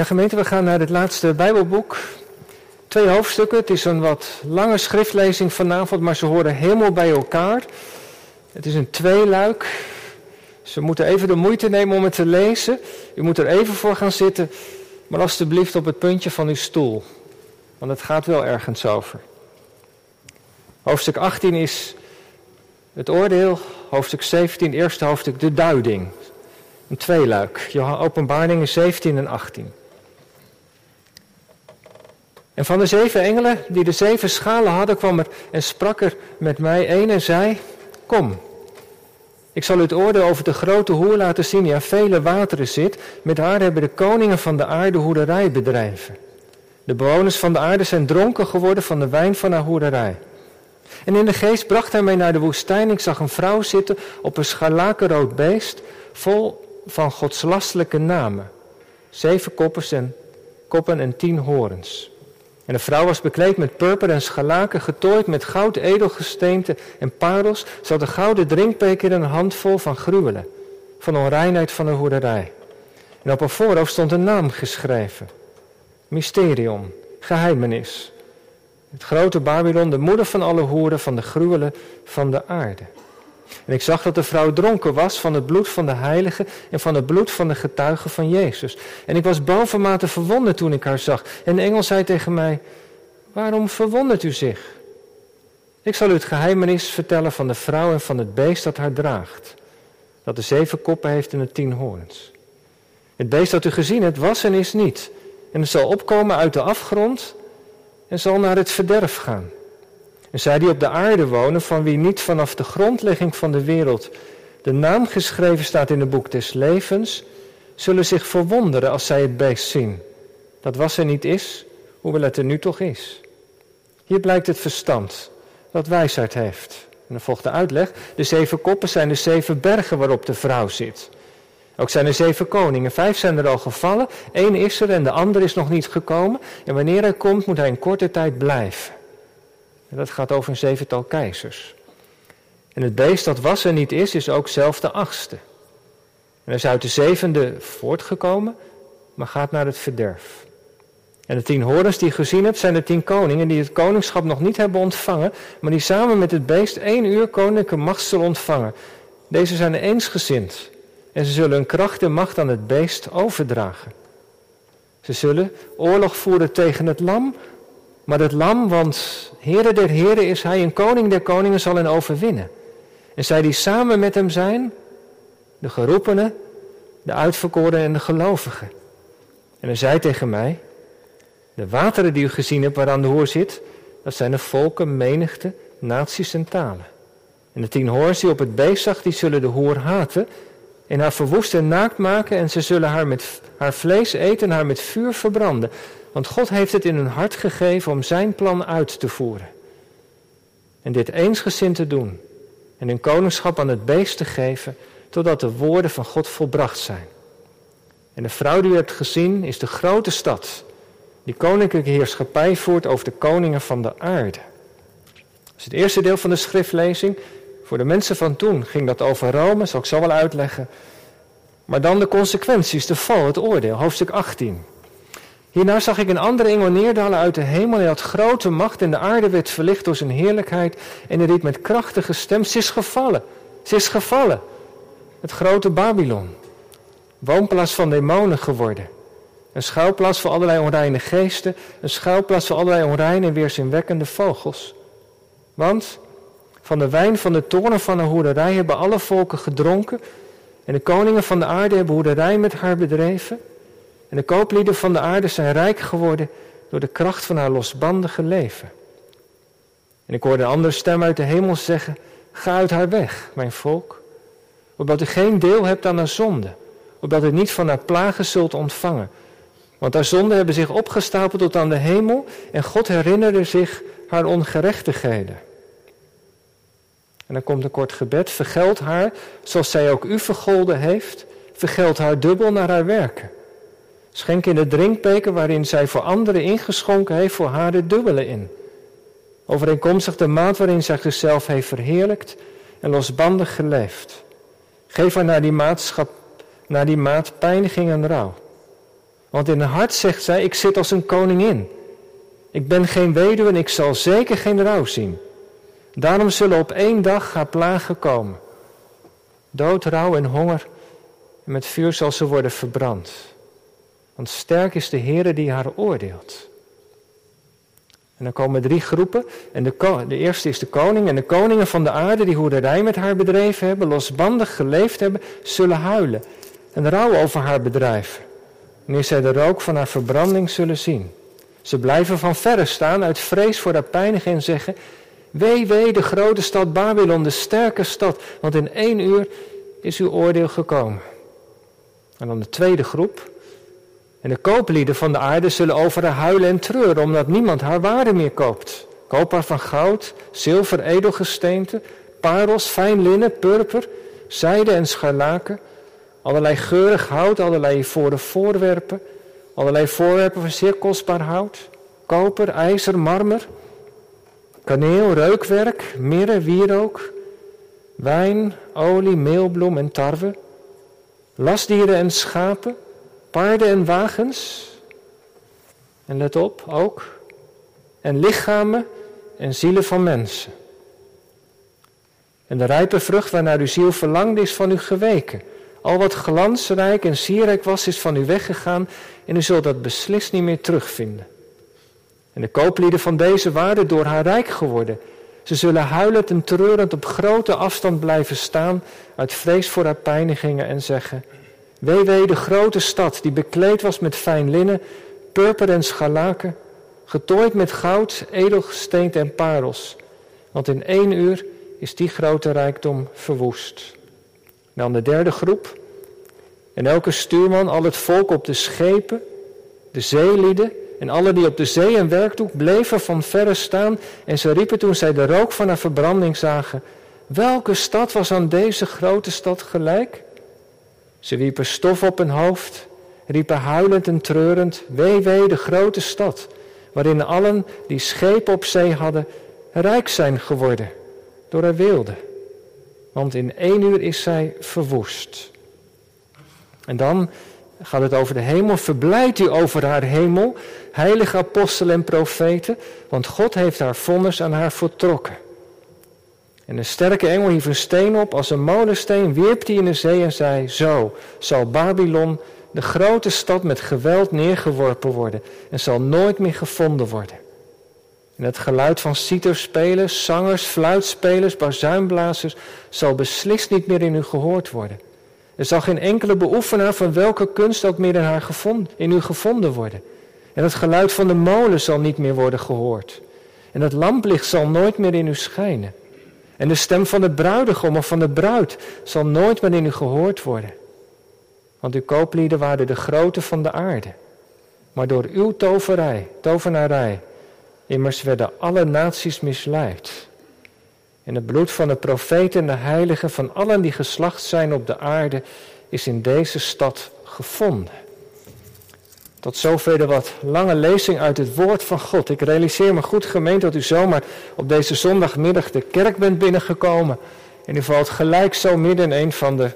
Ja, gemeente, we gaan naar het laatste Bijbelboek. Twee hoofdstukken. Het is een wat lange schriftlezing vanavond, maar ze horen helemaal bij elkaar. Het is een tweeluik. Ze moeten even de moeite nemen om het te lezen. U moet er even voor gaan zitten, maar alstublieft op het puntje van uw stoel. Want het gaat wel ergens over. Hoofdstuk 18 is het oordeel. Hoofdstuk 17, eerste hoofdstuk, de duiding. Een tweeluik. Openbaringen 17 en 18. En van de zeven engelen die de zeven schalen hadden, kwam er en sprak er met mij een en zei: Kom, ik zal u het oordeel over de grote hoer laten zien die aan vele wateren zit. Met haar hebben de koningen van de aarde hoererij bedrijven. De bewoners van de aarde zijn dronken geworden van de wijn van haar hoererij. En in de geest bracht hij mij naar de woestijn. Ik zag een vrouw zitten op een scharlakenrood beest, vol van godslastelijke namen. Zeven koppen en tien horens. En de vrouw was bekleed met purper en scharlaken, getooid met goud, edelgesteente en parels. Ze had een gouden drinkbeker en een handvol van gruwelen, van onreinheid van de hoerderij. En op haar voorhoofd stond een naam geschreven. Mysterion, geheimenis. Het grote Babylon, de moeder van alle hoeren, van de gruwelen van de aarde. En ik zag dat de vrouw dronken was van het bloed van de heiligen en van het bloed van de getuigen van Jezus. En ik was bovenmate verwonderd toen ik haar zag. En de engel zei tegen mij, waarom verwondert u zich? Ik zal u het geheimenis vertellen van de vrouw en van het beest dat haar draagt. Dat de zeven koppen heeft en de tien hoorns. Het beest dat u gezien hebt was en is niet. En het zal opkomen uit de afgrond en zal naar het verderf gaan. En zij die op de aarde wonen, van wie niet vanaf de grondlegging van de wereld de naam geschreven staat in het boek des levens, zullen zich verwonderen als zij het beest zien. Dat was er niet is, hoewel het er nu toch is. Hier blijkt het verstand, dat wijsheid heeft. En dan volgt de uitleg. De zeven koppen zijn de zeven bergen waarop de vrouw zit. Ook zijn er zeven koningen. Vijf zijn er al gevallen. Eén is er en de ander is nog niet gekomen. En wanneer hij komt, moet hij een korte tijd blijven. En dat gaat over een zevental keizers. En het beest dat was en niet is, is ook zelf de achtste. En is uit de zevende voortgekomen, maar gaat naar het verderf. En de tien horens die je gezien hebt, zijn de tien koningen die het koningschap nog niet hebben ontvangen, maar die samen met het beest één uur koninklijke macht zullen ontvangen. Deze zijn eensgezind en ze zullen hun kracht en macht aan het beest overdragen. Ze zullen oorlog voeren tegen het lam, maar het lam, want Heere der Heren is hij, een koning der koningen zal hen overwinnen. En zij die samen met hem zijn, de geroepenen, de uitverkoren en de gelovigen. En hij zei tegen mij, de wateren die u gezien hebt waaraan de hoor zit, dat zijn de volken, menigte, naties en talen. En de tien hoorns die op het beest zag, die zullen de hoer haten en haar verwoesten en naakt maken en ze zullen haar, met, haar vlees eten en haar met vuur verbranden. Want God heeft het in hun hart gegeven om zijn plan uit te voeren. En dit eensgezind te doen en hun koningschap aan het beest te geven, totdat de woorden van God volbracht zijn. En de vrouw die u hebt gezien is de grote stad, die koninklijke heerschappij voert over de koningen van de aarde. Is het eerste deel van de schriftlezing. Voor de mensen van toen ging dat over Rome, zal ik zo wel uitleggen. Maar dan de consequenties, de val, het oordeel, hoofdstuk 18. Hierna zag ik een andere engel neerdalen uit de hemel. Hij had grote macht en de aarde werd verlicht door zijn heerlijkheid. En hij riep met krachtige stem, ze is gevallen, ze is gevallen. Het grote Babylon, woonplaats van demonen geworden. Een schuilplaats voor allerlei onreine geesten, een schuilplaats voor allerlei onreine en weerzinwekkende vogels. Want van de wijn van de toren van haar hoerderij hebben alle volken gedronken. En de koningen van de aarde hebben hoerderij met haar bedreven. En de kooplieden van de aarde zijn rijk geworden door de kracht van haar losbandige leven. En ik hoorde een andere stem uit de hemel zeggen: Ga uit haar weg, mijn volk, opdat u geen deel hebt aan haar zonde, opdat u niet van haar plagen zult ontvangen. Want haar zonden hebben zich opgestapeld tot aan de hemel en God herinnerde zich haar ongerechtigheden. En dan komt een kort gebed. Vergeld haar zoals zij ook u vergolden heeft. Vergeld haar dubbel naar haar werken. Schenk in de drinkbeker waarin zij voor anderen ingeschonken heeft, voor haar de dubbele in. Overeenkomstig de maat waarin zij zichzelf heeft verheerlijkt en losbandig geleefd. Geef haar naar die, maatschap, naar die maat pijniging en rouw. Want in haar hart zegt zij, ik zit als een koningin. Ik ben geen weduwe en ik zal zeker geen rouw zien. Daarom zullen op één dag haar plagen komen. Dood, rouw en honger. En met vuur zal ze worden verbrand. Want sterk is de Heere die haar oordeelt. En dan komen drie groepen. En de, de, eerste is de koning. En de koningen van de aarde die hoerderij met haar bedreven hebben, losbandig geleefd hebben, zullen huilen. En rouwen over haar bedrijf. Wanneer zij de rook van haar verbranding zullen zien. Ze blijven van verre staan uit vrees voor haar pijniging en zeggen: Wee, wee, de grote stad Babylon, de sterke stad, want in één uur is uw oordeel gekomen. En dan de tweede groep. En de kooplieden van de aarde zullen over haar huilen en treuren, omdat niemand haar waarde meer koopt. Koop haar van goud, zilver, edelgesteente, parels, fijn linnen, purper, zijde en scharlaken, allerlei geurig hout, allerlei voor voorwerpen, allerlei voorwerpen van zeer kostbaar hout, koper, ijzer, marmer, kaneel, reukwerk, mirre, wierook, wijn, olie, meelbloem en tarwe, lasdieren en schapen, paarden en wagens. En let op, ook. En lichamen en zielen van mensen. En de rijpe vrucht waarnaar uw ziel verlangde is van u geweken. Al wat glansrijk en sierrijk was, is van u weggegaan en u zult dat beslist niet meer terugvinden. En de kooplieden van deze waren door haar rijk geworden. Ze zullen huilend en treurend op grote afstand blijven staan uit vrees voor haar pijnigingen en zeggen: Wee de grote stad die bekleed was met fijn linnen, purper en scharlaken, getooid met goud, edelgesteente en parels. Want in één uur is die grote rijkdom verwoest. Dan de derde groep. En elke stuurman, al het volk op de schepen, de zeelieden en alle die op de zee en werktoek bleven van verre staan. En ze riepen toen zij de rook van haar verbranding zagen. Welke stad was aan deze grote stad gelijk? Ze wierpen stof op hun hoofd, riepen huilend en treurend, wee wee de grote stad, waarin allen die schepen op zee hadden, rijk zijn geworden door haar wilde. Want in één uur is zij verwoest. En dan gaat het over de hemel. Verblijd u over haar hemel, heilige apostelen en profeten, want God heeft haar vonnis aan haar voltrokken. En een sterke engel hief een steen op als een molensteen, wierp die in de zee en zei, zo zal Babylon, de grote stad, met geweld neergeworpen worden en zal nooit meer gevonden worden. En het geluid van citerspelers, zangers, fluitspelers, bazuinblazers zal beslist niet meer in u gehoord worden. Er zal geen enkele beoefenaar van welke kunst ook meer in, haar gevonden, in u gevonden worden. En het geluid van de molen zal niet meer worden gehoord. En het lamplicht zal nooit meer in u schijnen. En de stem van de bruidegom of van de bruid zal nooit meer in u gehoord worden. Want uw kooplieden waren de grote van de aarde. Maar door uw toverij, tovenarij, immers werden alle naties misleid. En het bloed van de profeten en de heiligen van allen die geslacht zijn op de aarde is in deze stad gevonden. Tot zover de wat lange lezing uit het woord van God. Ik realiseer me goed gemeend dat u zomaar op deze zondagmiddag de kerk bent binnengekomen. En u valt gelijk zo midden in een van de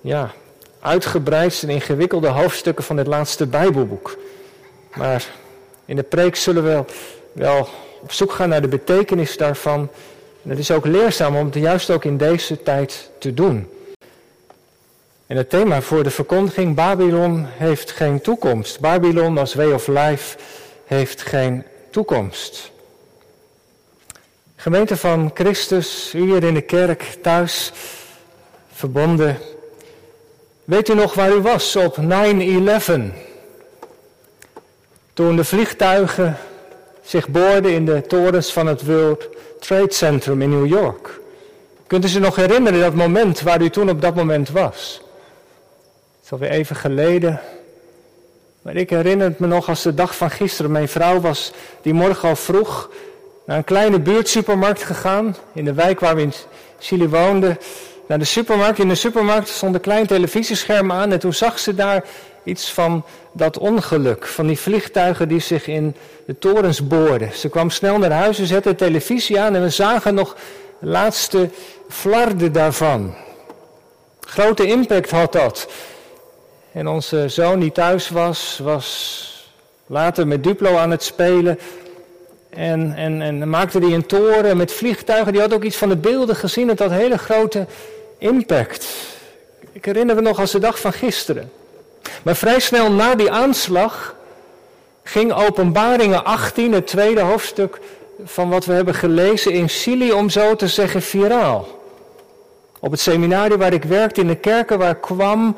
ja, uitgebreidste en ingewikkelde hoofdstukken van dit laatste Bijbelboek. Maar in de preek zullen we wel op zoek gaan naar de betekenis daarvan. En het is ook leerzaam om het juist ook in deze tijd te doen. En het thema voor de verkondiging, Babylon heeft geen toekomst. Babylon als way of life heeft geen toekomst. Gemeente van Christus, u hier in de kerk, thuis, verbonden. Weet u nog waar u was op 9-11? Toen de vliegtuigen zich boorden in de torens van het World Trade Center in New York. Kunt u zich nog herinneren dat moment waar u toen op dat moment was? Is alweer even geleden. Maar ik herinner het me nog als de dag van gisteren. Mijn vrouw was die morgen al vroeg naar een kleine buurtsupermarkt gegaan. In de wijk waar we in Chili woonden. Naar de supermarkt. In de supermarkt stond een klein televisiescherm aan. En toen zag ze daar iets van dat ongeluk. Van die vliegtuigen die zich in de torens boorden. Ze kwam snel naar huis. Ze zette de televisie aan. En we zagen nog de laatste flarden daarvan. Grote impact had dat. En onze zoon die thuis was, was later met Duplo aan het spelen. En, en, en maakte die een toren met vliegtuigen. Die had ook iets van de beelden gezien. Het had hele grote impact. Ik herinner me nog als de dag van gisteren. Maar vrij snel na die aanslag ging Openbaringen 18, het tweede hoofdstuk van wat we hebben gelezen in Chili, om zo te zeggen, viraal. Op het seminarie waar ik werkte, in de kerken waar ik kwam,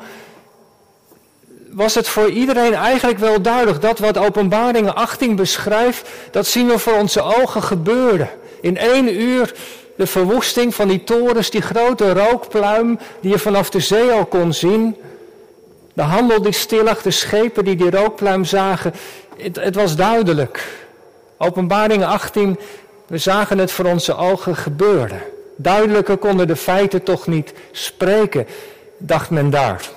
was het voor iedereen eigenlijk wel duidelijk dat wat Openbaringen 18 beschrijft, dat zien we voor onze ogen gebeuren. In één uur de verwoesting van die torens, die grote rookpluim die je vanaf de zee al kon zien. De handel die stil lag, de schepen die die rookpluim zagen. Het, het was duidelijk. Openbaring 18, we zagen het voor onze ogen gebeuren. Duidelijker konden de feiten toch niet spreken, dacht men daar.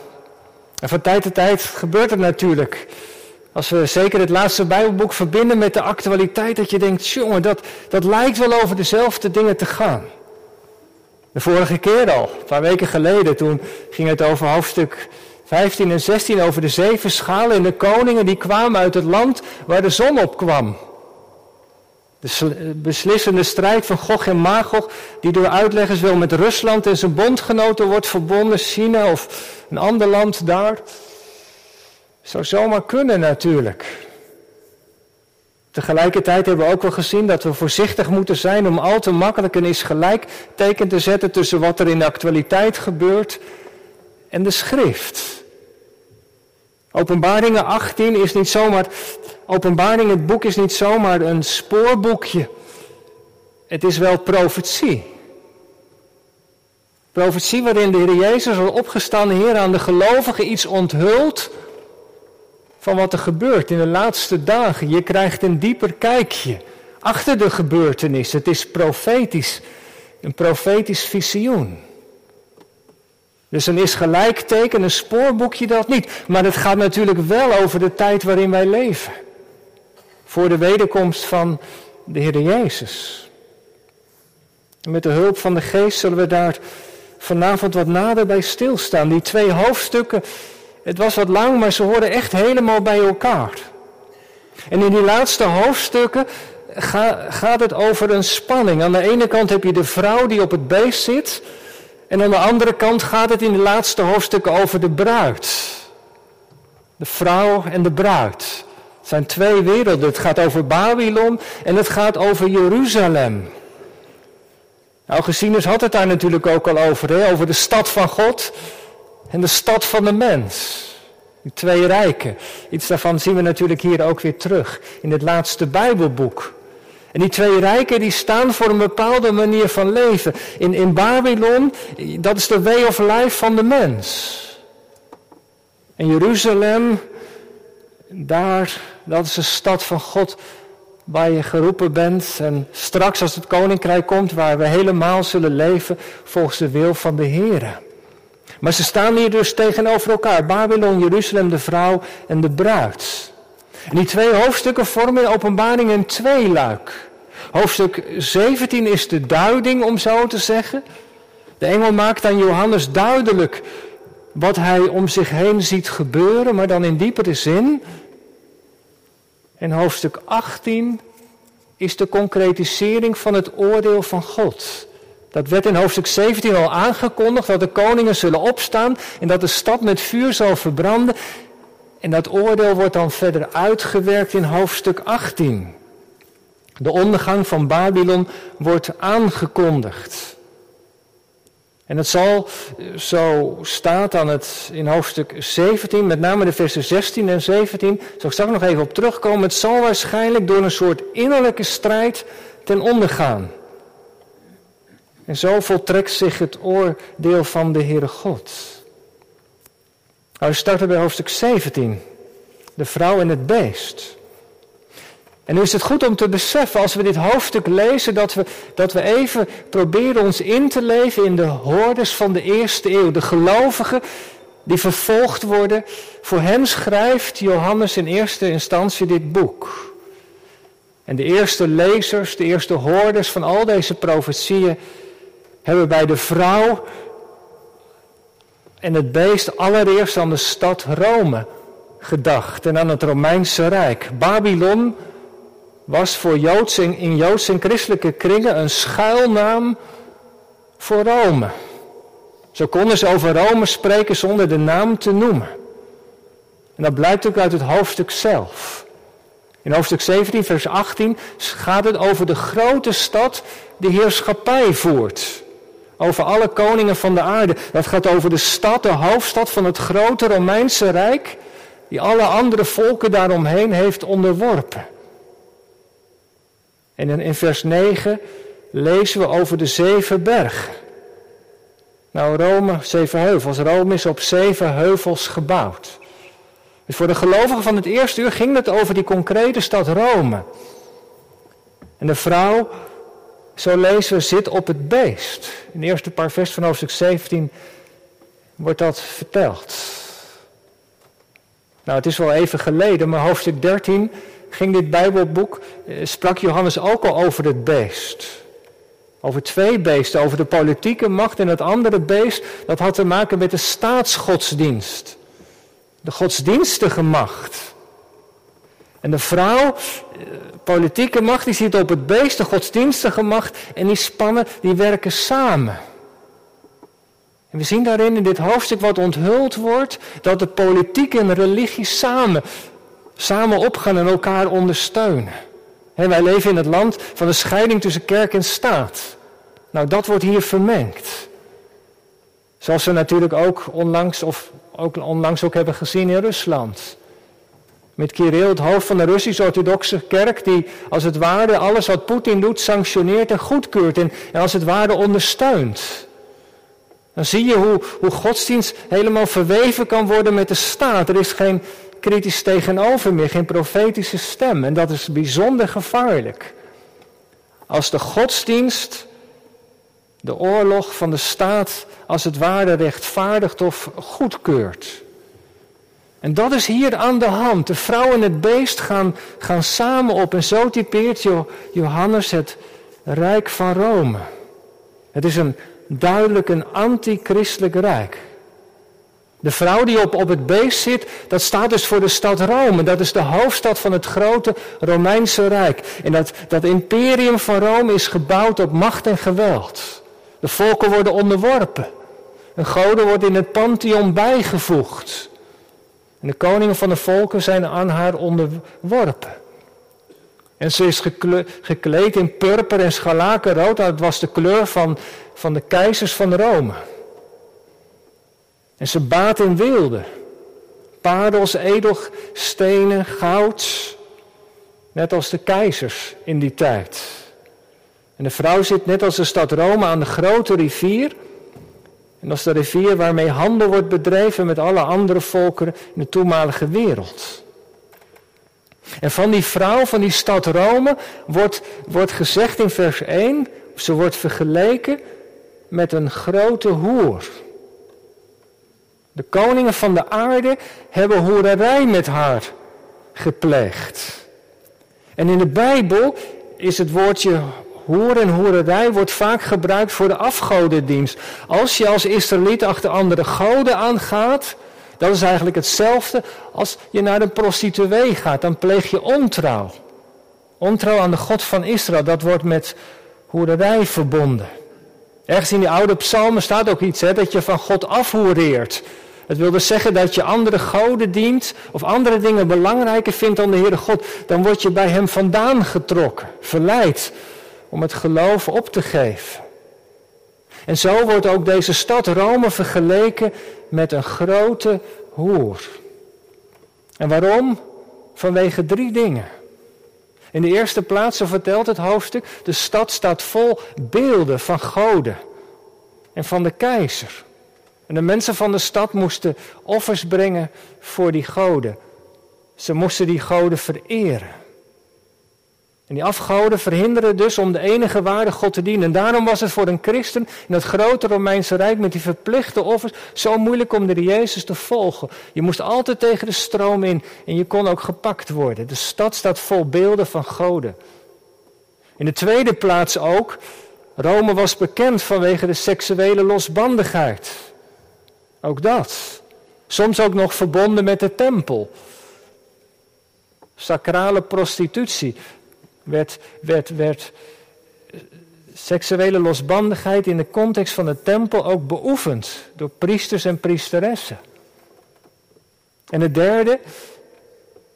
En van tijd tot tijd gebeurt het natuurlijk. Als we zeker het laatste Bijbelboek verbinden met de actualiteit, dat je denkt, jongen, dat, dat lijkt wel over dezelfde dingen te gaan. De vorige keer al, een paar weken geleden, toen ging het over hoofdstuk 15 en 16, over de zeven schalen en de koningen die kwamen uit het land waar de zon op kwam. De beslissende strijd van Gog en Magog, die door uitleggers wel met Rusland en zijn bondgenoten wordt verbonden, China of een ander land daar. Zou zomaar kunnen natuurlijk. Tegelijkertijd hebben we ook wel gezien dat we voorzichtig moeten zijn om al te makkelijk een is gelijk teken te zetten tussen wat er in de actualiteit gebeurt en de schrift. Openbaringen 18 is niet zomaar, openbaring het boek is niet zomaar een spoorboekje. Het is wel profetie. Profetie waarin de Heer Jezus al opgestane Heer aan de gelovigen iets onthult van wat er gebeurt in de laatste dagen. Je krijgt een dieper kijkje achter de gebeurtenis. Het is profetisch, een profetisch visioen. Dus een is gelijkteken, een spoorboekje dat niet. Maar het gaat natuurlijk wel over de tijd waarin wij leven. Voor de wederkomst van de Heer Jezus. Met de hulp van de geest zullen we daar vanavond wat nader bij stilstaan. Die twee hoofdstukken, het was wat lang, maar ze horen echt helemaal bij elkaar. En in die laatste hoofdstukken gaat het over een spanning. Aan de ene kant heb je de vrouw die op het beest zit. En aan de andere kant gaat het in de laatste hoofdstukken over de bruid. De vrouw en de bruid. Zijn twee werelden. Het gaat over Babylon en het gaat over Jeruzalem. Augustinus had het daar natuurlijk ook al over, hè? over de stad van God en de stad van de mens. Die twee rijken. Iets daarvan zien we natuurlijk hier ook weer terug in het laatste Bijbelboek. En die twee rijken die staan voor een bepaalde manier van leven. In, in Babylon, dat is de way of life van de mens. En Jeruzalem, daar, dat is de stad van God waar je geroepen bent. En straks als het koninkrijk komt, waar we helemaal zullen leven volgens de wil van de Heer. Maar ze staan hier dus tegenover elkaar. Babylon, Jeruzalem, de vrouw en de bruid. En die twee hoofdstukken vormen in openbaring een tweeluik. Hoofdstuk 17 is de duiding, om zo te zeggen. De engel maakt aan Johannes duidelijk wat hij om zich heen ziet gebeuren, maar dan in diepere zin. En hoofdstuk 18 is de concretisering van het oordeel van God. Dat werd in hoofdstuk 17 al aangekondigd, dat de koningen zullen opstaan en dat de stad met vuur zal verbranden. En dat oordeel wordt dan verder uitgewerkt in hoofdstuk 18. De ondergang van Babylon wordt aangekondigd. En het zal, zo staat dan het in hoofdstuk 17, met name de versen 16 en 17, zal ik straks nog even op terugkomen. Het zal waarschijnlijk door een soort innerlijke strijd ten onder gaan. En zo voltrekt zich het oordeel van de Heere God. Nou, we starten bij hoofdstuk 17. De vrouw en het beest. En nu is het goed om te beseffen, als we dit hoofdstuk lezen, dat we, dat we even proberen ons in te leven in de hordes van de eerste eeuw. De gelovigen die vervolgd worden. Voor hen schrijft Johannes in eerste instantie dit boek. En de eerste lezers, de eerste hoorders van al deze profetieën hebben bij de vrouw en het beest allereerst aan de stad Rome gedacht en aan het Romeinse Rijk. Babylon was voor Joods en, in Joods en christelijke kringen een schuilnaam voor Rome. Zo konden ze over Rome spreken zonder de naam te noemen. En dat blijkt ook uit het hoofdstuk zelf. In hoofdstuk 17, vers 18 gaat het over de grote stad die heerschappij voert. Over alle koningen van de aarde. Dat gaat over de stad, de hoofdstad van het grote Romeinse Rijk, die alle andere volken daaromheen heeft onderworpen. En in vers 9 lezen we over de zeven bergen. Nou, Rome, zeven heuvels. Rome is op zeven heuvels gebouwd. Dus voor de gelovigen van het eerste uur ging het over die concrete stad Rome. En de vrouw, zo lezen we, zit op het beest. In de eerste paar vers van hoofdstuk 17 wordt dat verteld. Nou, het is wel even geleden, maar hoofdstuk 13 ging dit Bijbelboek, eh, sprak Johannes ook al over het beest. Over twee beesten, over de politieke macht en het andere beest, dat had te maken met de staatsgodsdienst. De godsdienstige macht. En de vrouw, eh, politieke macht, die zit op het beest, de godsdienstige macht, en die spannen, die werken samen. En we zien daarin in dit hoofdstuk wat onthuld wordt, dat de politiek en religie samen, samen opgaan en elkaar ondersteunen. wij leven in het land van de scheiding tussen kerk en staat. Nou, dat wordt hier vermengd. Zoals we natuurlijk ook onlangs, of ook onlangs ook hebben gezien in Rusland. Met Kirill, het hoofd van de Russisch-Orthodoxe kerk, die als het ware alles wat Poetin doet sanctioneert en goedkeurt en, en als het ware ondersteunt. Dan zie je hoe, hoe godsdienst helemaal verweven kan worden met de staat. Er is geen kritisch tegenover meer, geen profetische stem. En dat is bijzonder gevaarlijk. Als de godsdienst de oorlog van de staat als het ware rechtvaardigt of goedkeurt. En dat is hier aan de hand. De vrouw en het beest gaan, gaan samen op. En zo typeert Johannes het Rijk van Rome. Het is een duidelijk een antichristelijk rijk. De vrouw die op, op het beest zit, dat staat dus voor de stad Rome. Dat is de hoofdstad van het grote Romeinse Rijk. En dat, dat imperium van Rome is gebouwd op macht en geweld. De volken worden onderworpen. Een goden wordt in het pantheon bijgevoegd. En de koningen van de volken zijn aan haar onderworpen. En ze is gekleed in purper en scharlakenrood. Dat was de kleur van, van de keizers van Rome. En ze baat in wilde. Parels, edelstenen, goud. Net als de keizers in die tijd. En de vrouw zit net als de stad Rome aan de grote rivier. En dat is de rivier waarmee handel wordt bedreven met alle andere volkeren in de toenmalige wereld. En van die vrouw, van die stad Rome, wordt, wordt gezegd in vers 1, ze wordt vergeleken met een grote hoer. De koningen van de aarde hebben hoererij met haar gepleegd. En in de Bijbel is het woordje hoer en hoererij wordt vaak gebruikt voor de afgodendienst. Als je als Israëliet achter andere goden aangaat, dat is eigenlijk hetzelfde als je naar een prostituee gaat. Dan pleeg je ontrouw. Ontrouw aan de God van Israël, dat wordt met hoererij verbonden. Ergens in die oude psalmen staat ook iets, hè, dat je van God afhoereert. Het wil dus zeggen dat je andere goden dient of andere dingen belangrijker vindt dan de Heere God. Dan word je bij Hem vandaan getrokken, verleid om het geloof op te geven. En zo wordt ook deze stad Rome vergeleken met een grote hoer. En waarom? Vanwege drie dingen. In de eerste plaats, zo vertelt het hoofdstuk, de stad staat vol beelden van goden en van de keizer. En de mensen van de stad moesten offers brengen voor die goden. Ze moesten die goden vereren. En die afgoden verhinderen dus om de enige ware God te dienen. En daarom was het voor een christen in het grote Romeinse Rijk met die verplichte offers zo moeilijk om de Jezus te volgen. Je moest altijd tegen de stroom in en je kon ook gepakt worden. De stad staat vol beelden van goden. In de tweede plaats ook, Rome was bekend vanwege de seksuele losbandigheid. Ook dat. Soms ook nog verbonden met de tempel. Sacrale prostitutie werd, werd, werd seksuele losbandigheid in de context van de tempel ook beoefend door priesters en priesteressen. En het derde,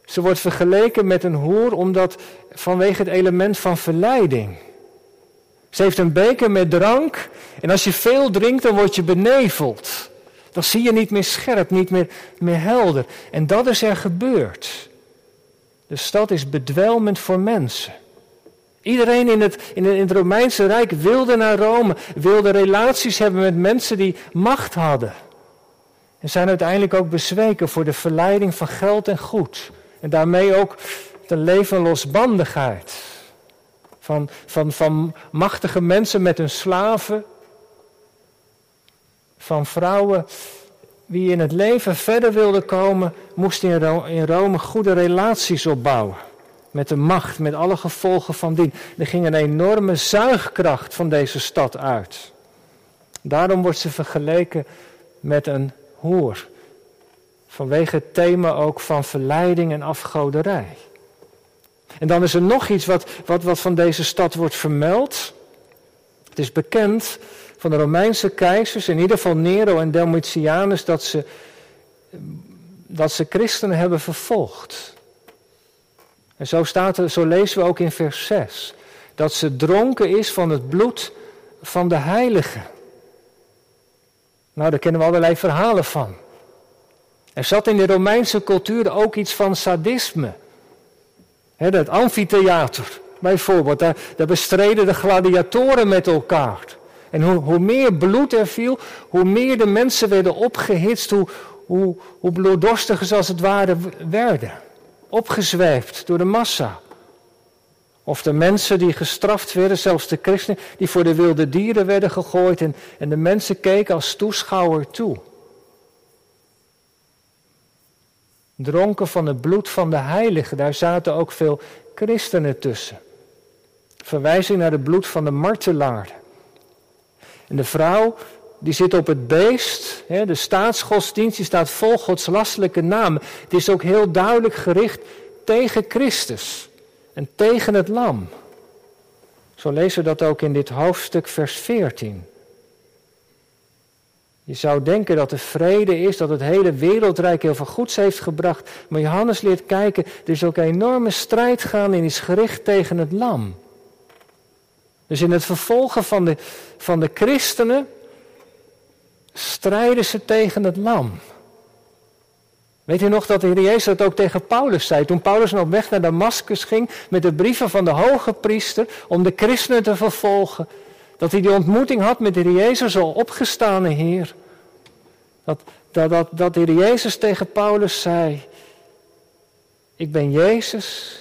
ze wordt vergeleken met een hoer omdat vanwege het element van verleiding. Ze heeft een beker met drank en als je veel drinkt dan word je beneveld. Dan zie je niet meer scherp, niet meer, meer helder. En dat is er gebeurd. De stad is bedwelmend voor mensen. Iedereen in het, in het Romeinse Rijk wilde naar Rome, wilde relaties hebben met mensen die macht hadden. En zijn uiteindelijk ook bezweken voor de verleiding van geld en goed. En daarmee ook de leven losbandigheid. Van, van, van machtige mensen met hun slaven. Van vrouwen wie in het leven verder wilden komen, moesten in Rome goede relaties opbouwen met de macht, met alle gevolgen van dien. Er ging een enorme zuigkracht van deze stad uit. Daarom wordt ze vergeleken met een hoer. Vanwege het thema ook van verleiding en afgoderij. En dan is er nog iets wat, wat, wat van deze stad wordt vermeld. Het is bekend van de Romeinse keizers, in ieder geval Nero en Domitianus, dat ze, dat ze christenen hebben vervolgd. En zo, staat er, zo lezen we ook in vers 6. Dat ze dronken is van het bloed van de heiligen. Nou, daar kennen we allerlei verhalen van. Er zat in de Romeinse cultuur ook iets van sadisme. He, dat amfitheater, bijvoorbeeld. Daar, daar, bestreden de gladiatoren met elkaar. En hoe, hoe, meer bloed er viel, hoe meer de mensen werden opgehitst, hoe, hoe, bloeddorstiger ze als het ware werden opgezweefd door de massa. Of de mensen die gestraft werden, zelfs de christenen, die voor de wilde dieren werden gegooid en, en de mensen keken als toeschouwer toe. Dronken van het bloed van de heiligen, daar zaten ook veel christenen tussen. Verwijzing naar het bloed van de martelaar. En de vrouw, die zit op het beest. de staatsgodsdienst die staat vol godslastelijke naam. Het is ook heel duidelijk gericht tegen Christus en tegen het lam. Zo lezen we dat ook in dit hoofdstuk, vers 14. Je zou denken dat er vrede is, dat het hele wereldrijk heel veel goeds heeft gebracht. Maar Johannes leert kijken, er is ook een enorme strijd gaan en is gericht tegen het lam. Dus in het vervolgen van de, van de christenen strijden ze tegen het lam. Weet u nog dat de Heer Jezus dat ook tegen Paulus zei? Toen Paulus op weg naar Damascus ging met de brieven van de hoge priester om de christenen te vervolgen. Dat hij die ontmoeting had met de Heer Jezus, al opgestane Heer. Dat, dat, dat, dat de Heer Jezus tegen Paulus zei, ik ben Jezus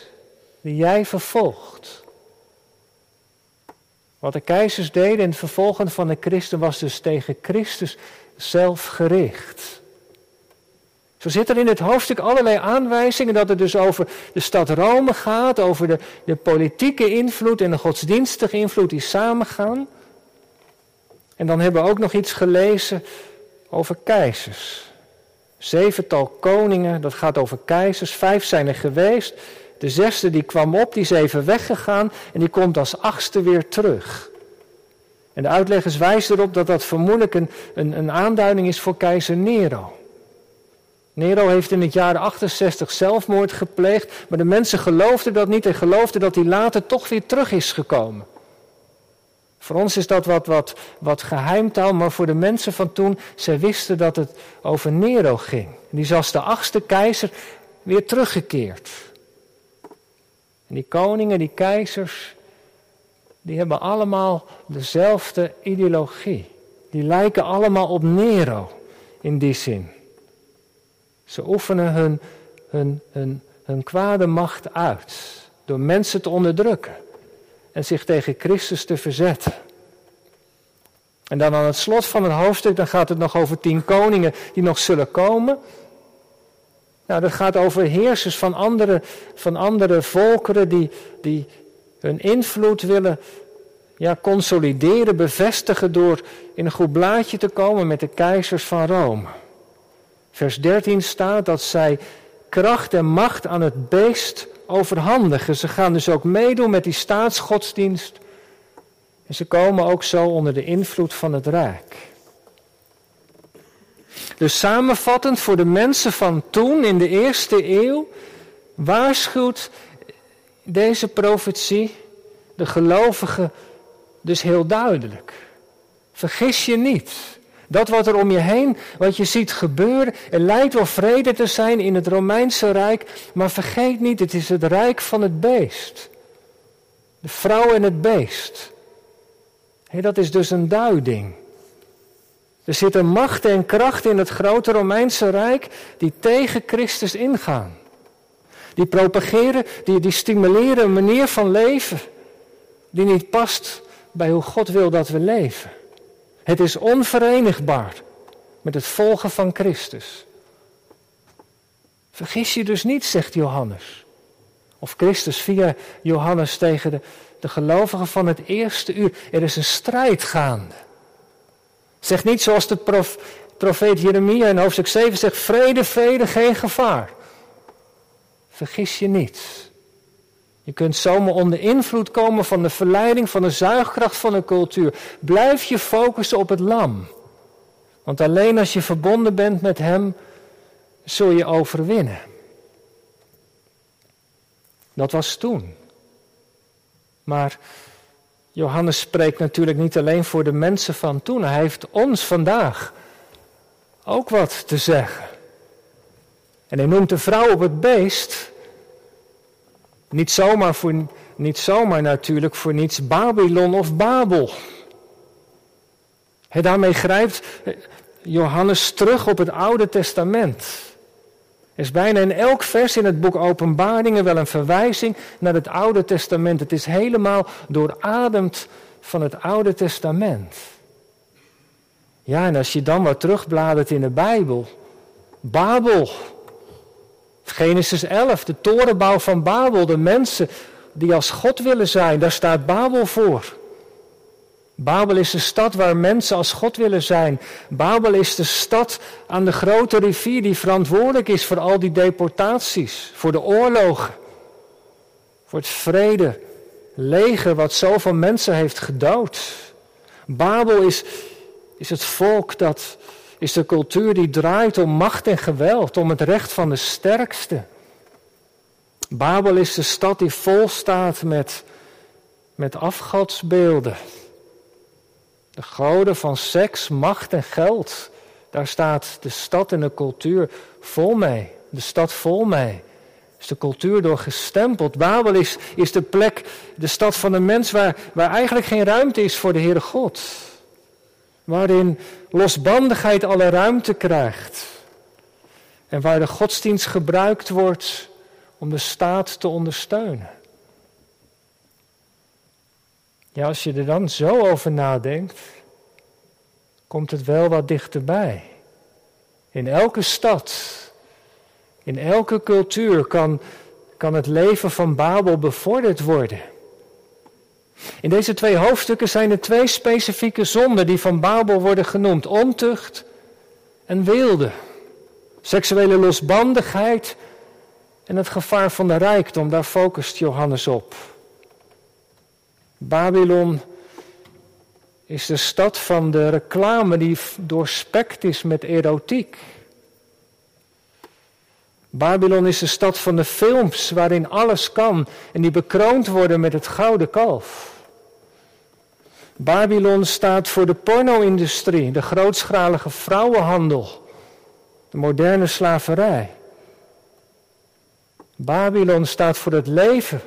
die jij vervolgt. Wat de keizers deden in het vervolgen van de christen was dus tegen Christus zelf gericht. Zo zit er in het hoofdstuk allerlei aanwijzingen dat het dus over de stad Rome gaat, over de, de politieke invloed en de godsdienstige invloed die samengaan. En dan hebben we ook nog iets gelezen over keizers. Zevental koningen, dat gaat over keizers. Vijf zijn er geweest. De zesde die kwam op, die is even weggegaan en die komt als achtste weer terug. En de uitleggers wijzen erop dat dat vermoedelijk een, een, een aanduiding is voor keizer Nero. Nero heeft in het jaar 68 zelfmoord gepleegd, maar de mensen geloofden dat niet en geloofden dat hij later toch weer terug is gekomen. Voor ons is dat wat, wat, wat geheimtaal, maar voor de mensen van toen, zij wisten dat het over Nero ging. Die is als de achtste keizer weer teruggekeerd. En die koningen, die keizers, die hebben allemaal dezelfde ideologie. Die lijken allemaal op Nero in die zin. Ze oefenen hun, hun, hun, hun kwade macht uit door mensen te onderdrukken en zich tegen Christus te verzetten. En dan aan het slot van het hoofdstuk, dan gaat het nog over tien koningen die nog zullen komen. Nou, dat gaat over heersers van andere, van andere volkeren die, die hun invloed willen ja, consolideren, bevestigen door in een goed blaadje te komen met de keizers van Rome. Vers 13 staat dat zij kracht en macht aan het beest overhandigen. Ze gaan dus ook meedoen met die staatsgodsdienst. En ze komen ook zo onder de invloed van het Rijk. Dus samenvattend voor de mensen van toen in de eerste eeuw waarschuwt deze profetie de gelovigen dus heel duidelijk. Vergis je niet. Dat wat er om je heen, wat je ziet gebeuren, er lijkt wel vrede te zijn in het Romeinse Rijk, maar vergeet niet, het is het rijk van het beest. De vrouw en het beest. dat is dus een duiding. Er zitten machten en krachten in het grote Romeinse Rijk die tegen Christus ingaan. Die propageren, die, die stimuleren een manier van leven die niet past bij hoe God wil dat we leven. Het is onverenigbaar met het volgen van Christus. Vergis je dus niet, zegt Johannes. Of Christus via Johannes tegen de, de gelovigen van het eerste uur. Er is een strijd gaande. Zeg niet zoals de prof, profeet Jeremia in hoofdstuk 7 zegt: vrede, vrede, geen gevaar. Vergis je niet. Je kunt zomaar onder invloed komen van de verleiding, van de zuigkracht van een cultuur. Blijf je focussen op het lam. Want alleen als je verbonden bent met Hem, zul je overwinnen. Dat was toen. Maar Johannes spreekt natuurlijk niet alleen voor de mensen van toen. Hij heeft ons vandaag ook wat te zeggen. En hij noemt de vrouw op het beest niet zomaar, voor, niet zomaar natuurlijk voor niets Babylon of Babel. He, daarmee grijpt Johannes terug op het Oude Testament. Er is bijna in elk vers in het boek Openbaringen wel een verwijzing naar het Oude Testament. Het is helemaal doorademd van het Oude Testament. Ja, en als je dan wat terugbladert in de Bijbel. Babel, Genesis 11, de torenbouw van Babel, de mensen die als God willen zijn, daar staat Babel voor. Babel is de stad waar mensen als God willen zijn. Babel is de stad aan de grote rivier die verantwoordelijk is voor al die deportaties, voor de oorlogen, voor het vrede, leger wat zoveel mensen heeft gedood. Babel is, is het volk dat is de cultuur die draait om macht en geweld, om het recht van de sterkste. Babel is de stad die vol staat met, met afgodsbeelden. De goden van seks, macht en geld. Daar staat de stad en de cultuur vol mee. De stad vol mee. Is de cultuur door gestempeld. Babel is, is de plek, de stad van de mens waar, waar eigenlijk geen ruimte is voor de Heere God waarin losbandigheid alle ruimte krijgt en waar de godsdienst gebruikt wordt om de staat te ondersteunen. Ja, als je er dan zo over nadenkt, komt het wel wat dichterbij. In elke stad, in elke cultuur kan, kan het leven van Babel bevorderd worden. In deze twee hoofdstukken zijn er twee specifieke zonden die van Babel worden genoemd: ontucht en wilde. Seksuele losbandigheid en het gevaar van de rijkdom, daar focust Johannes op. Babylon is de stad van de reclame die doorspekt is met erotiek. Babylon is de stad van de films waarin alles kan en die bekroond worden met het gouden kalf. Babylon staat voor de porno-industrie, de grootschalige vrouwenhandel, de moderne slaverij. Babylon staat voor het leven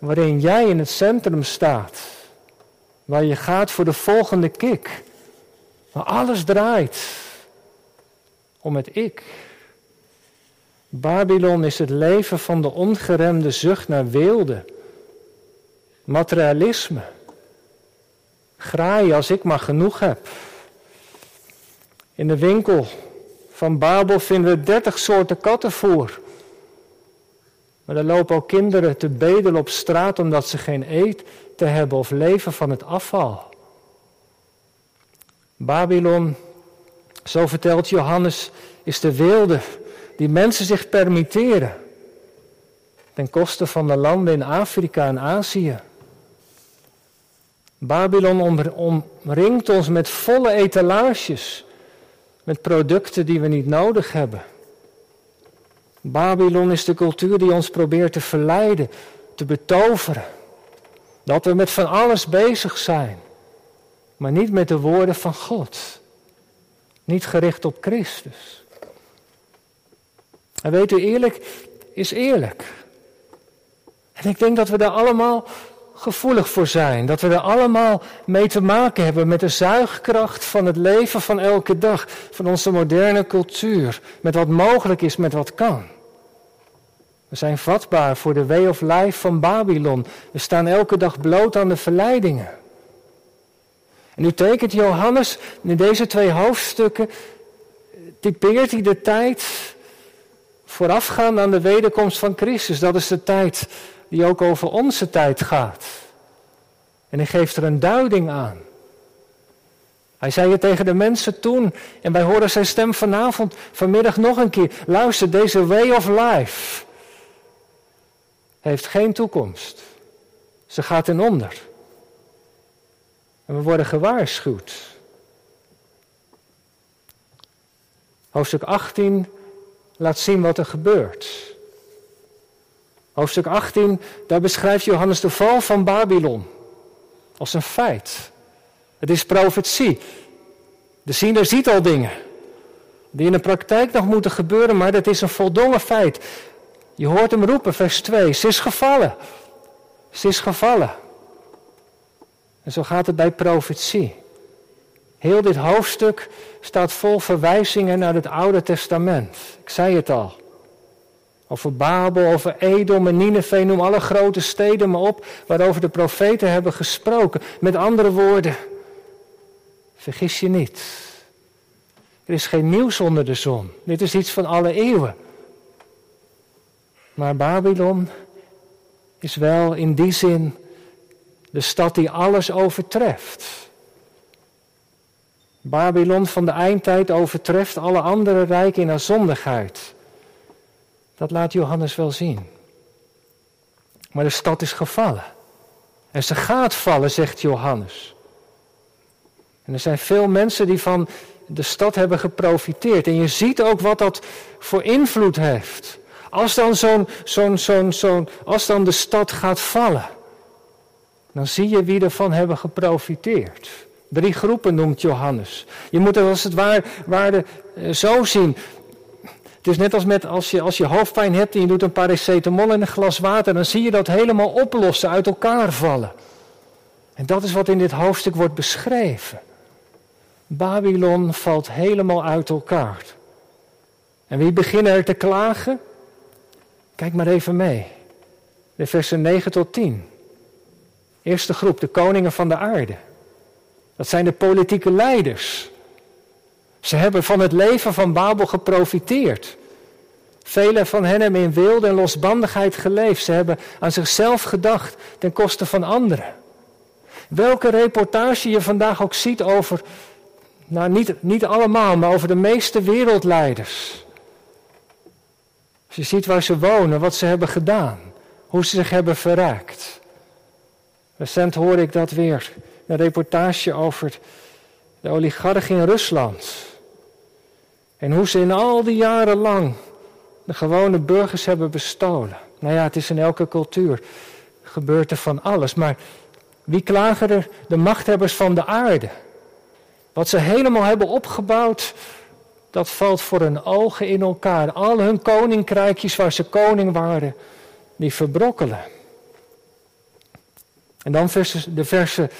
waarin jij in het centrum staat, waar je gaat voor de volgende kick, waar alles draait om het ik. Babylon is het leven van de ongeremde zucht naar weelde, materialisme. Graaien als ik maar genoeg heb. In de winkel van Babel vinden we dertig soorten kattenvoer. Maar er lopen ook kinderen te bedelen op straat omdat ze geen eten hebben of leven van het afval. Babylon, zo vertelt Johannes, is de wilde die mensen zich permitteren. Ten koste van de landen in Afrika en Azië. Babylon omringt ons met volle etalages, met producten die we niet nodig hebben. Babylon is de cultuur die ons probeert te verleiden, te betoveren. Dat we met van alles bezig zijn, maar niet met de woorden van God. Niet gericht op Christus. En weet u, eerlijk is eerlijk. En ik denk dat we daar allemaal gevoelig voor zijn. Dat we er allemaal mee te maken hebben met de zuigkracht van het leven van elke dag. Van onze moderne cultuur. Met wat mogelijk is, met wat kan. We zijn vatbaar voor de way of life van Babylon. We staan elke dag bloot aan de verleidingen. En nu tekent Johannes in deze twee hoofdstukken, typeert hij de tijd voorafgaand aan de wederkomst van Christus. Dat is de tijd die ook over onze tijd gaat. En hij geeft er een duiding aan. Hij zei het tegen de mensen toen en wij horen zijn stem vanavond, vanmiddag nog een keer. Luister, deze way of life heeft geen toekomst. Ze gaat in onder. En we worden gewaarschuwd. Hoofdstuk 18 laat zien wat er gebeurt. Hoofdstuk 18, daar beschrijft Johannes de val van Babylon als een feit. Het is profetie. De ziener ziet al dingen die in de praktijk nog moeten gebeuren, maar dat is een voldongen feit. Je hoort hem roepen, vers 2. Ze is gevallen. Ze is gevallen. En zo gaat het bij profetie. Heel dit hoofdstuk staat vol verwijzingen naar het Oude Testament. Ik zei het al. Over Babel, over Edom en Nineveh, noem alle grote steden maar op waarover de profeten hebben gesproken. Met andere woorden, vergis je niet. Er is geen nieuws onder de zon. Dit is iets van alle eeuwen. Maar Babylon is wel in die zin de stad die alles overtreft. Babylon van de eindtijd overtreft alle andere rijken in haar zondigheid. Dat laat Johannes wel zien. Maar de stad is gevallen. En ze gaat vallen, zegt Johannes. En er zijn veel mensen die van de stad hebben geprofiteerd. En je ziet ook wat dat voor invloed heeft. Als dan, zo'n, zo'n, zo'n, zo'n, als dan de stad gaat vallen, dan zie je wie ervan hebben geprofiteerd. Drie groepen noemt Johannes. Je moet het als het ware, ware eh, zo zien. Het is net als met als je, als je hoofdpijn hebt en je doet een paracetamol in een glas water, dan zie je dat helemaal oplossen, uit elkaar vallen. En dat is wat in dit hoofdstuk wordt beschreven. Babylon valt helemaal uit elkaar. En wie beginnen er te klagen? Kijk maar even mee. De versen 9 tot 10. Eerste groep, de koningen van de aarde. Dat zijn de politieke leiders. Ze hebben van het leven van Babel geprofiteerd. Velen van hen hebben in wilde en losbandigheid geleefd. Ze hebben aan zichzelf gedacht ten koste van anderen. Welke reportage je vandaag ook ziet over, nou niet, niet allemaal, maar over de meeste wereldleiders. Als je ziet waar ze wonen, wat ze hebben gedaan, hoe ze zich hebben verraakt. Recent hoorde ik dat weer, een reportage over de oligarchen in Rusland. En hoe ze in al die jaren lang de gewone burgers hebben bestolen. Nou ja, het is in elke cultuur. Gebeurt er van alles. Maar wie klagen er? De machthebbers van de aarde. Wat ze helemaal hebben opgebouwd dat valt voor hun ogen in elkaar. Al hun koninkrijkjes waar ze koning waren, die verbrokkelen. En dan de versen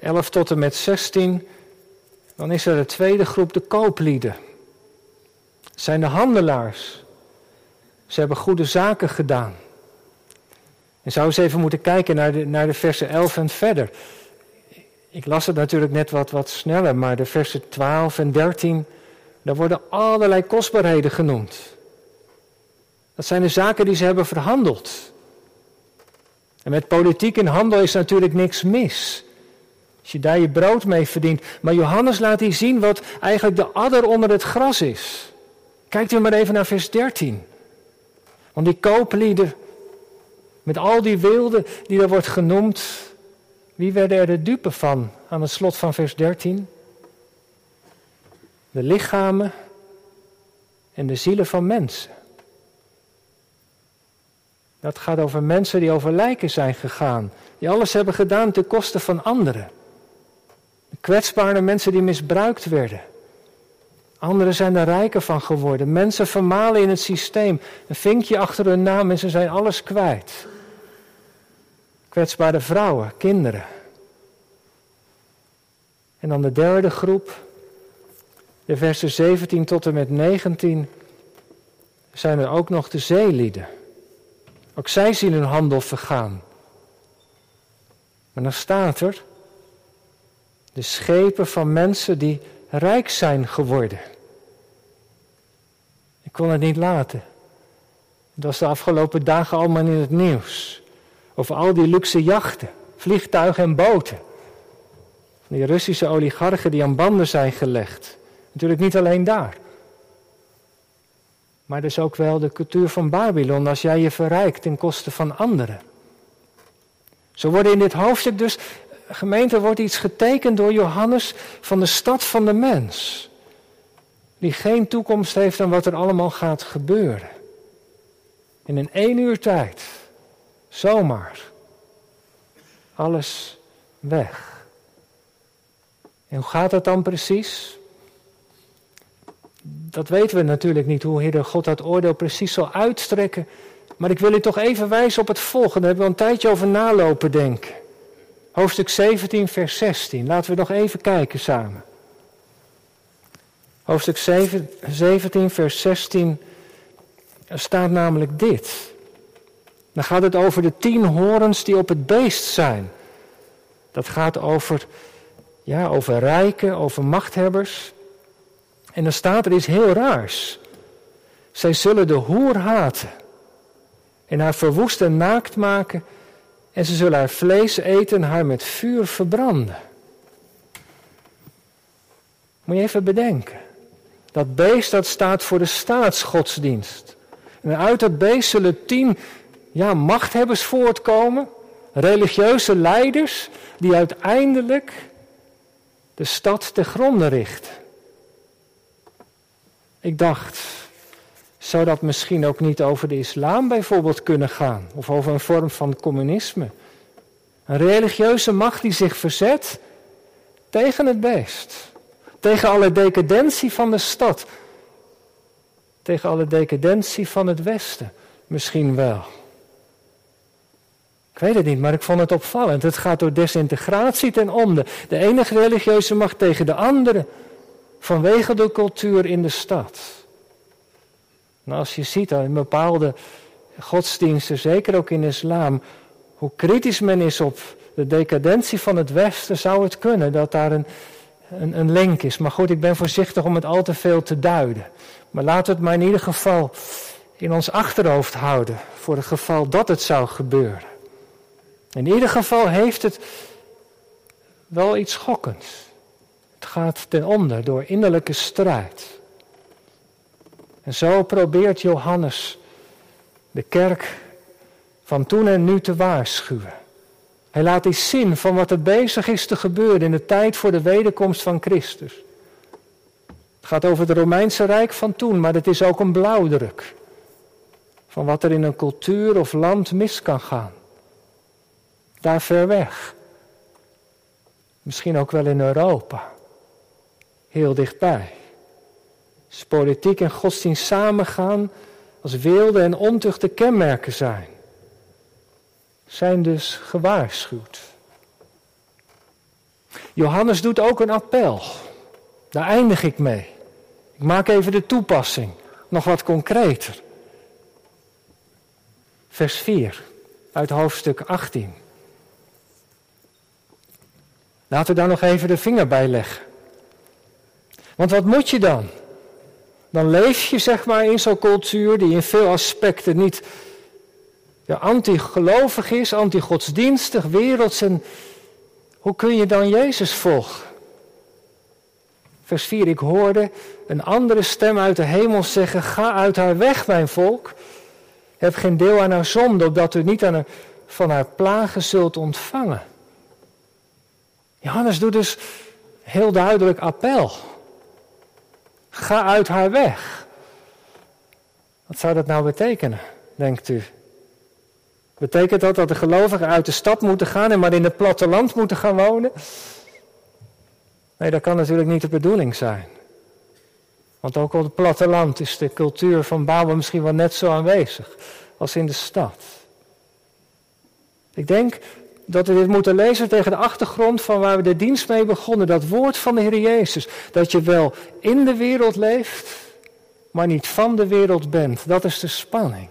11 tot en met 16. Dan is er de tweede groep, de kooplieden. Zijn de handelaars. Ze hebben goede zaken gedaan. En zou eens even moeten kijken naar de, naar de versen 11 en verder. Ik las het natuurlijk net wat, wat sneller, maar de versen 12 en 13 daar worden allerlei kostbaarheden genoemd. Dat zijn de zaken die ze hebben verhandeld. En met politiek en handel is natuurlijk niks mis. Als je daar je brood mee verdient. Maar Johannes laat hier zien wat eigenlijk de adder onder het gras is. Kijkt u maar even naar vers 13. Want die kooplieden, met al die wilden die er wordt genoemd, wie werden er de dupe van aan het slot van vers 13? De lichamen en de zielen van mensen. Dat gaat over mensen die over lijken zijn gegaan, die alles hebben gedaan ten koste van anderen. Kwetsbare mensen die misbruikt werden. Anderen zijn er rijker van geworden. Mensen vermalen in het systeem. Een vinkje achter hun naam en ze zijn alles kwijt. Kwetsbare vrouwen, kinderen. En dan de derde groep, de versen 17 tot en met 19, zijn er ook nog de zeelieden. Ook zij zien hun handel vergaan. Maar dan staat er, de schepen van mensen die rijk zijn geworden. Ik kon het niet laten. Het was de afgelopen dagen allemaal in het nieuws. Over al die luxe jachten, vliegtuigen en boten. Die Russische oligarchen die aan banden zijn gelegd. Natuurlijk niet alleen daar. Maar dus ook wel de cultuur van Babylon als jij je verrijkt ten koste van anderen. Zo worden in dit hoofdstuk dus gemeente wordt iets getekend door Johannes van de stad van de mens. Die geen toekomst heeft aan wat er allemaal gaat gebeuren. In een één uur tijd. Zomaar. Alles weg. En hoe gaat dat dan precies? Dat weten we natuurlijk niet, hoe Heer God dat oordeel precies zal uitstrekken. Maar ik wil u toch even wijzen op het volgende. Daar hebben we een tijdje over nalopen denken. Hoofdstuk 17, vers 16. Laten we nog even kijken samen. Hoofdstuk 17, vers 16 er staat namelijk dit. Dan gaat het over de tien horens die op het beest zijn. Dat gaat over, ja, over rijken, over machthebbers. En dan staat er iets heel raars. Zij zullen de hoer haten en haar verwoesten naakt maken en ze zullen haar vlees eten en haar met vuur verbranden. Moet je even bedenken. Dat beest dat staat voor de staatsgodsdienst. En uit dat beest zullen tien ja, machthebbers voortkomen. Religieuze leiders die uiteindelijk de stad te gronden richten. Ik dacht, zou dat misschien ook niet over de islam bijvoorbeeld kunnen gaan? Of over een vorm van communisme? Een religieuze macht die zich verzet tegen het beest. Tegen alle decadentie van de stad. Tegen alle decadentie van het Westen. Misschien wel. Ik weet het niet, maar ik vond het opvallend. Het gaat door desintegratie ten onder. De ene religieuze macht tegen de andere. Vanwege de cultuur in de stad. Nou, als je ziet in bepaalde godsdiensten, zeker ook in islam, hoe kritisch men is op de decadentie van het Westen, zou het kunnen dat daar een, een, een link is. Maar goed, ik ben voorzichtig om het al te veel te duiden. Maar laten we het maar in ieder geval in ons achterhoofd houden, voor het geval dat het zou gebeuren. In ieder geval heeft het wel iets schokkends. Het gaat ten onder door innerlijke strijd. En zo probeert Johannes de kerk van toen en nu te waarschuwen. Hij laat iets zien van wat er bezig is te gebeuren in de tijd voor de wederkomst van Christus. Het gaat over het Romeinse Rijk van toen, maar het is ook een blauwdruk van wat er in een cultuur of land mis kan gaan. Daar ver weg. Misschien ook wel in Europa. Heel dichtbij. Als politiek en godsdienst samengaan, als wilde en ontuchte kenmerken zijn, zijn dus gewaarschuwd. Johannes doet ook een appel. Daar eindig ik mee. Ik maak even de toepassing, nog wat concreter. Vers 4 uit hoofdstuk 18. Laten we daar nog even de vinger bij leggen. Want wat moet je dan? Dan leef je zeg maar in zo'n cultuur die in veel aspecten niet ja, anti-gelovig is, anti-godsdienstig, werelds. En hoe kun je dan Jezus volgen? Vers 4, ik hoorde een andere stem uit de hemel zeggen, ga uit haar weg, mijn volk. Heb geen deel aan haar zonde, opdat u niet aan haar, van haar plagen zult ontvangen. Johannes doet dus heel duidelijk appel. Ga uit haar weg. Wat zou dat nou betekenen, denkt u? Betekent dat dat de gelovigen uit de stad moeten gaan en maar in het platteland moeten gaan wonen? Nee, dat kan natuurlijk niet de bedoeling zijn. Want ook op het platteland is de cultuur van Babel misschien wel net zo aanwezig als in de stad. Ik denk dat we dit moeten lezen tegen de achtergrond van waar we de dienst mee begonnen. Dat woord van de Heer Jezus. Dat je wel in de wereld leeft, maar niet van de wereld bent. Dat is de spanning.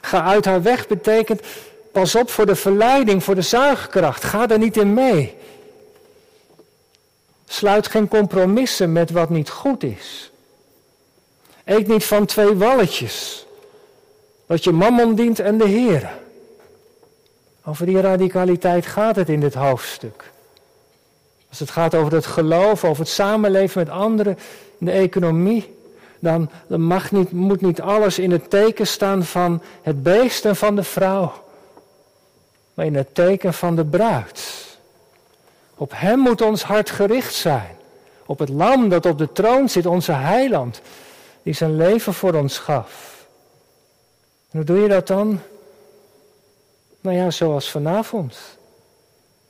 Ga uit haar weg betekent, pas op voor de verleiding, voor de zuigkracht. Ga er niet in mee. Sluit geen compromissen met wat niet goed is. Eet niet van twee walletjes. Dat je mammon dient en de Heer. Over die radicaliteit gaat het in dit hoofdstuk. Als het gaat over het geloof, over het samenleven met anderen, de economie, dan, mag niet, moet niet alles in het teken staan van het beest en van de vrouw, maar in het teken van de bruid. Op Hem moet ons hart gericht zijn. Op het lam dat op de troon zit, onze heiland, die zijn leven voor ons gaf. Hoe doe je dat dan? Nou ja, zoals vanavond.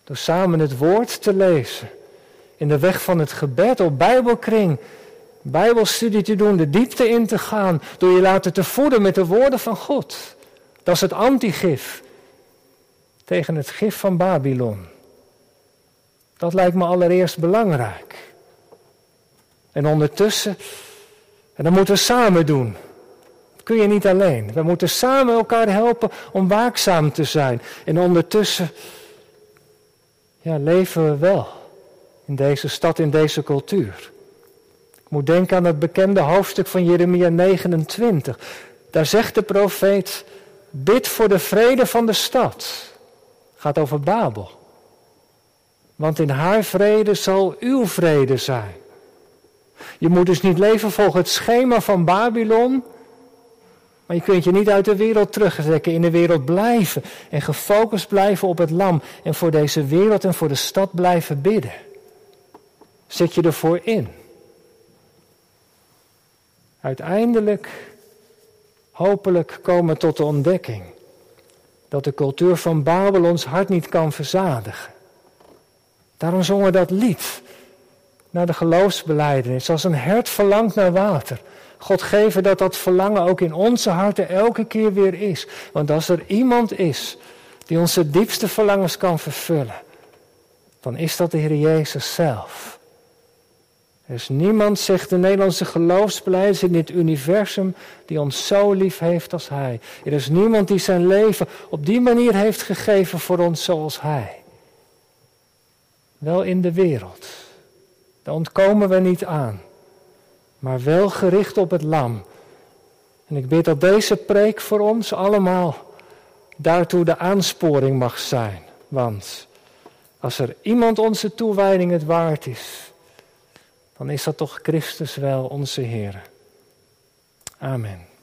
Door samen het woord te lezen. In de weg van het gebed, op Bijbelkring. Bijbelstudie te doen, de diepte in te gaan. Door je laten te voeden met de woorden van God. Dat is het antigif. Tegen het gif van Babylon. Dat lijkt me allereerst belangrijk. En ondertussen, en dat moeten we samen doen. Kun je niet alleen. We moeten samen elkaar helpen om waakzaam te zijn. En ondertussen, ja, leven we wel in deze stad, in deze cultuur. Ik moet denken aan het bekende hoofdstuk van Jeremia 29. Daar zegt de profeet, bid voor de vrede van de stad. Gaat over Babel. Want in haar vrede zal uw vrede zijn. Je moet dus niet leven volgens het schema van Babylon. Maar je kunt je niet uit de wereld terugtrekken, in de wereld blijven. En gefocust blijven op het lam. En voor deze wereld en voor de stad blijven bidden. Zet je ervoor in. Uiteindelijk, hopelijk komen tot de ontdekking dat de cultuur van Babel ons hart niet kan verzadigen. Daarom zongen we dat lied naar de geloofsbeleidenis. Als een hert verlangt naar water. God geven dat dat verlangen ook in onze harten elke keer weer is. Want als er iemand is die onze diepste verlangens kan vervullen, dan is dat de Heer Jezus zelf. Er is niemand, zegt de Nederlandse geloofsbeleiders in dit universum, die ons zo lief heeft als Hij. Er is niemand die zijn leven op die manier heeft gegeven voor ons zoals Hij wel in de wereld. Daar ontkomen we niet aan, maar wel gericht op het lam. En ik bid dat deze preek voor ons allemaal daartoe de aansporing mag zijn. Want als er iemand onze toewijding het waard is, dan is dat toch Christus wel onze Heer. Amen.